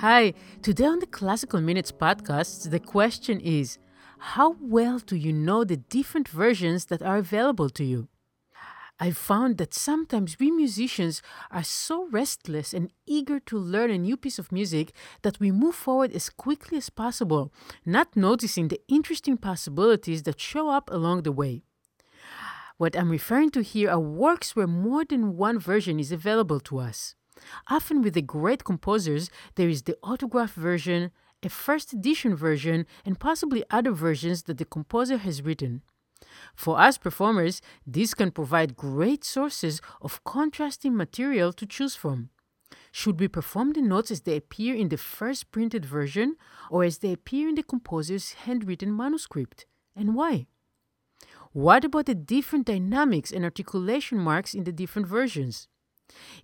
Hi, today on the Classical Minutes podcast, the question is How well do you know the different versions that are available to you? I've found that sometimes we musicians are so restless and eager to learn a new piece of music that we move forward as quickly as possible, not noticing the interesting possibilities that show up along the way. What I'm referring to here are works where more than one version is available to us. Often with the great composers, there is the autograph version, a first edition version, and possibly other versions that the composer has written. For us performers, these can provide great sources of contrasting material to choose from. Should we perform the notes as they appear in the first printed version or as they appear in the composer's handwritten manuscript? And why? What about the different dynamics and articulation marks in the different versions?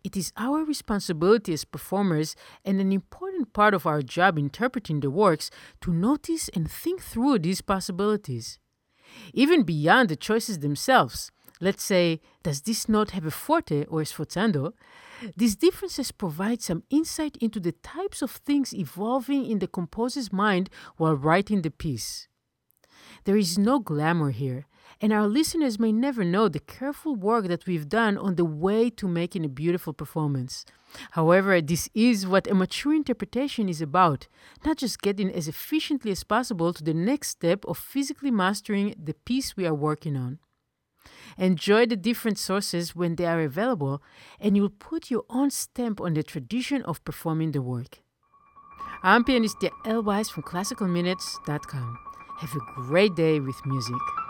It is our responsibility as performers and an important part of our job interpreting the works to notice and think through these possibilities. Even beyond the choices themselves, let's say, does this note have a forte or sforzando? These differences provide some insight into the types of things evolving in the composer's mind while writing the piece. There is no glamour here, and our listeners may never know the careful work that we've done on the way to making a beautiful performance. However, this is what a mature interpretation is about, not just getting as efficiently as possible to the next step of physically mastering the piece we are working on. Enjoy the different sources when they are available, and you'll put your own stamp on the tradition of performing the work. I'm pianist Weiss from ClassicalMinutes.com. Have a great day with music.